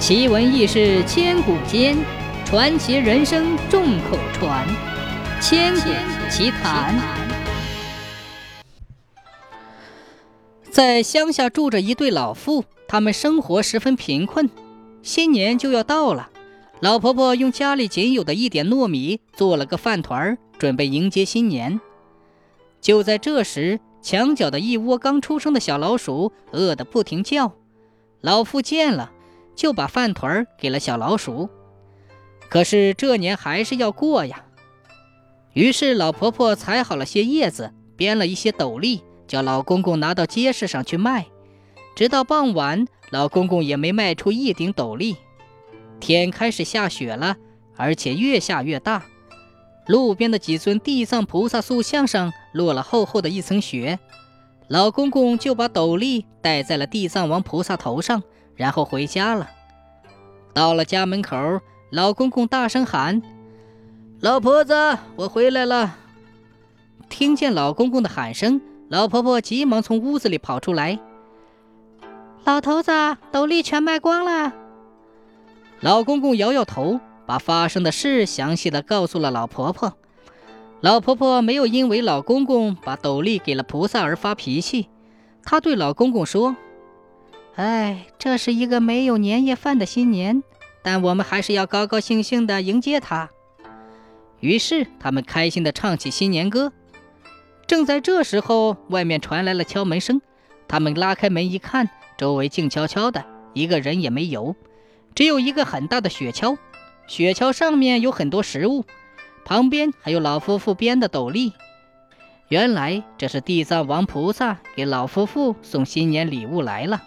奇闻异事千古间，传奇人生众口传。千古奇谈。在乡下住着一对老妇，他们生活十分贫困。新年就要到了，老婆婆用家里仅有的一点糯米做了个饭团，准备迎接新年。就在这时，墙角的一窝刚出生的小老鼠饿得不停叫，老妇见了。就把饭团给了小老鼠，可是这年还是要过呀。于是老婆婆采好了些叶子，编了一些斗笠，叫老公公拿到街市上去卖。直到傍晚，老公公也没卖出一顶斗笠。天开始下雪了，而且越下越大。路边的几尊地藏菩萨塑像上落了厚厚的一层雪，老公公就把斗笠戴在了地藏王菩萨头上。然后回家了。到了家门口，老公公大声喊：“老婆子，我回来了！”听见老公公的喊声，老婆婆急忙从屋子里跑出来：“老头子，斗笠全卖光了。”老公公摇摇头，把发生的事详细的告诉了老婆婆。老婆婆没有因为老公公把斗笠给了菩萨而发脾气，她对老公公说。哎，这是一个没有年夜饭的新年，但我们还是要高高兴兴地迎接它。于是他们开心地唱起新年歌。正在这时候，外面传来了敲门声。他们拉开门一看，周围静悄悄的，一个人也没有，只有一个很大的雪橇。雪橇上面有很多食物，旁边还有老夫妇编的斗笠。原来这是地藏王菩萨给老夫妇送新年礼物来了。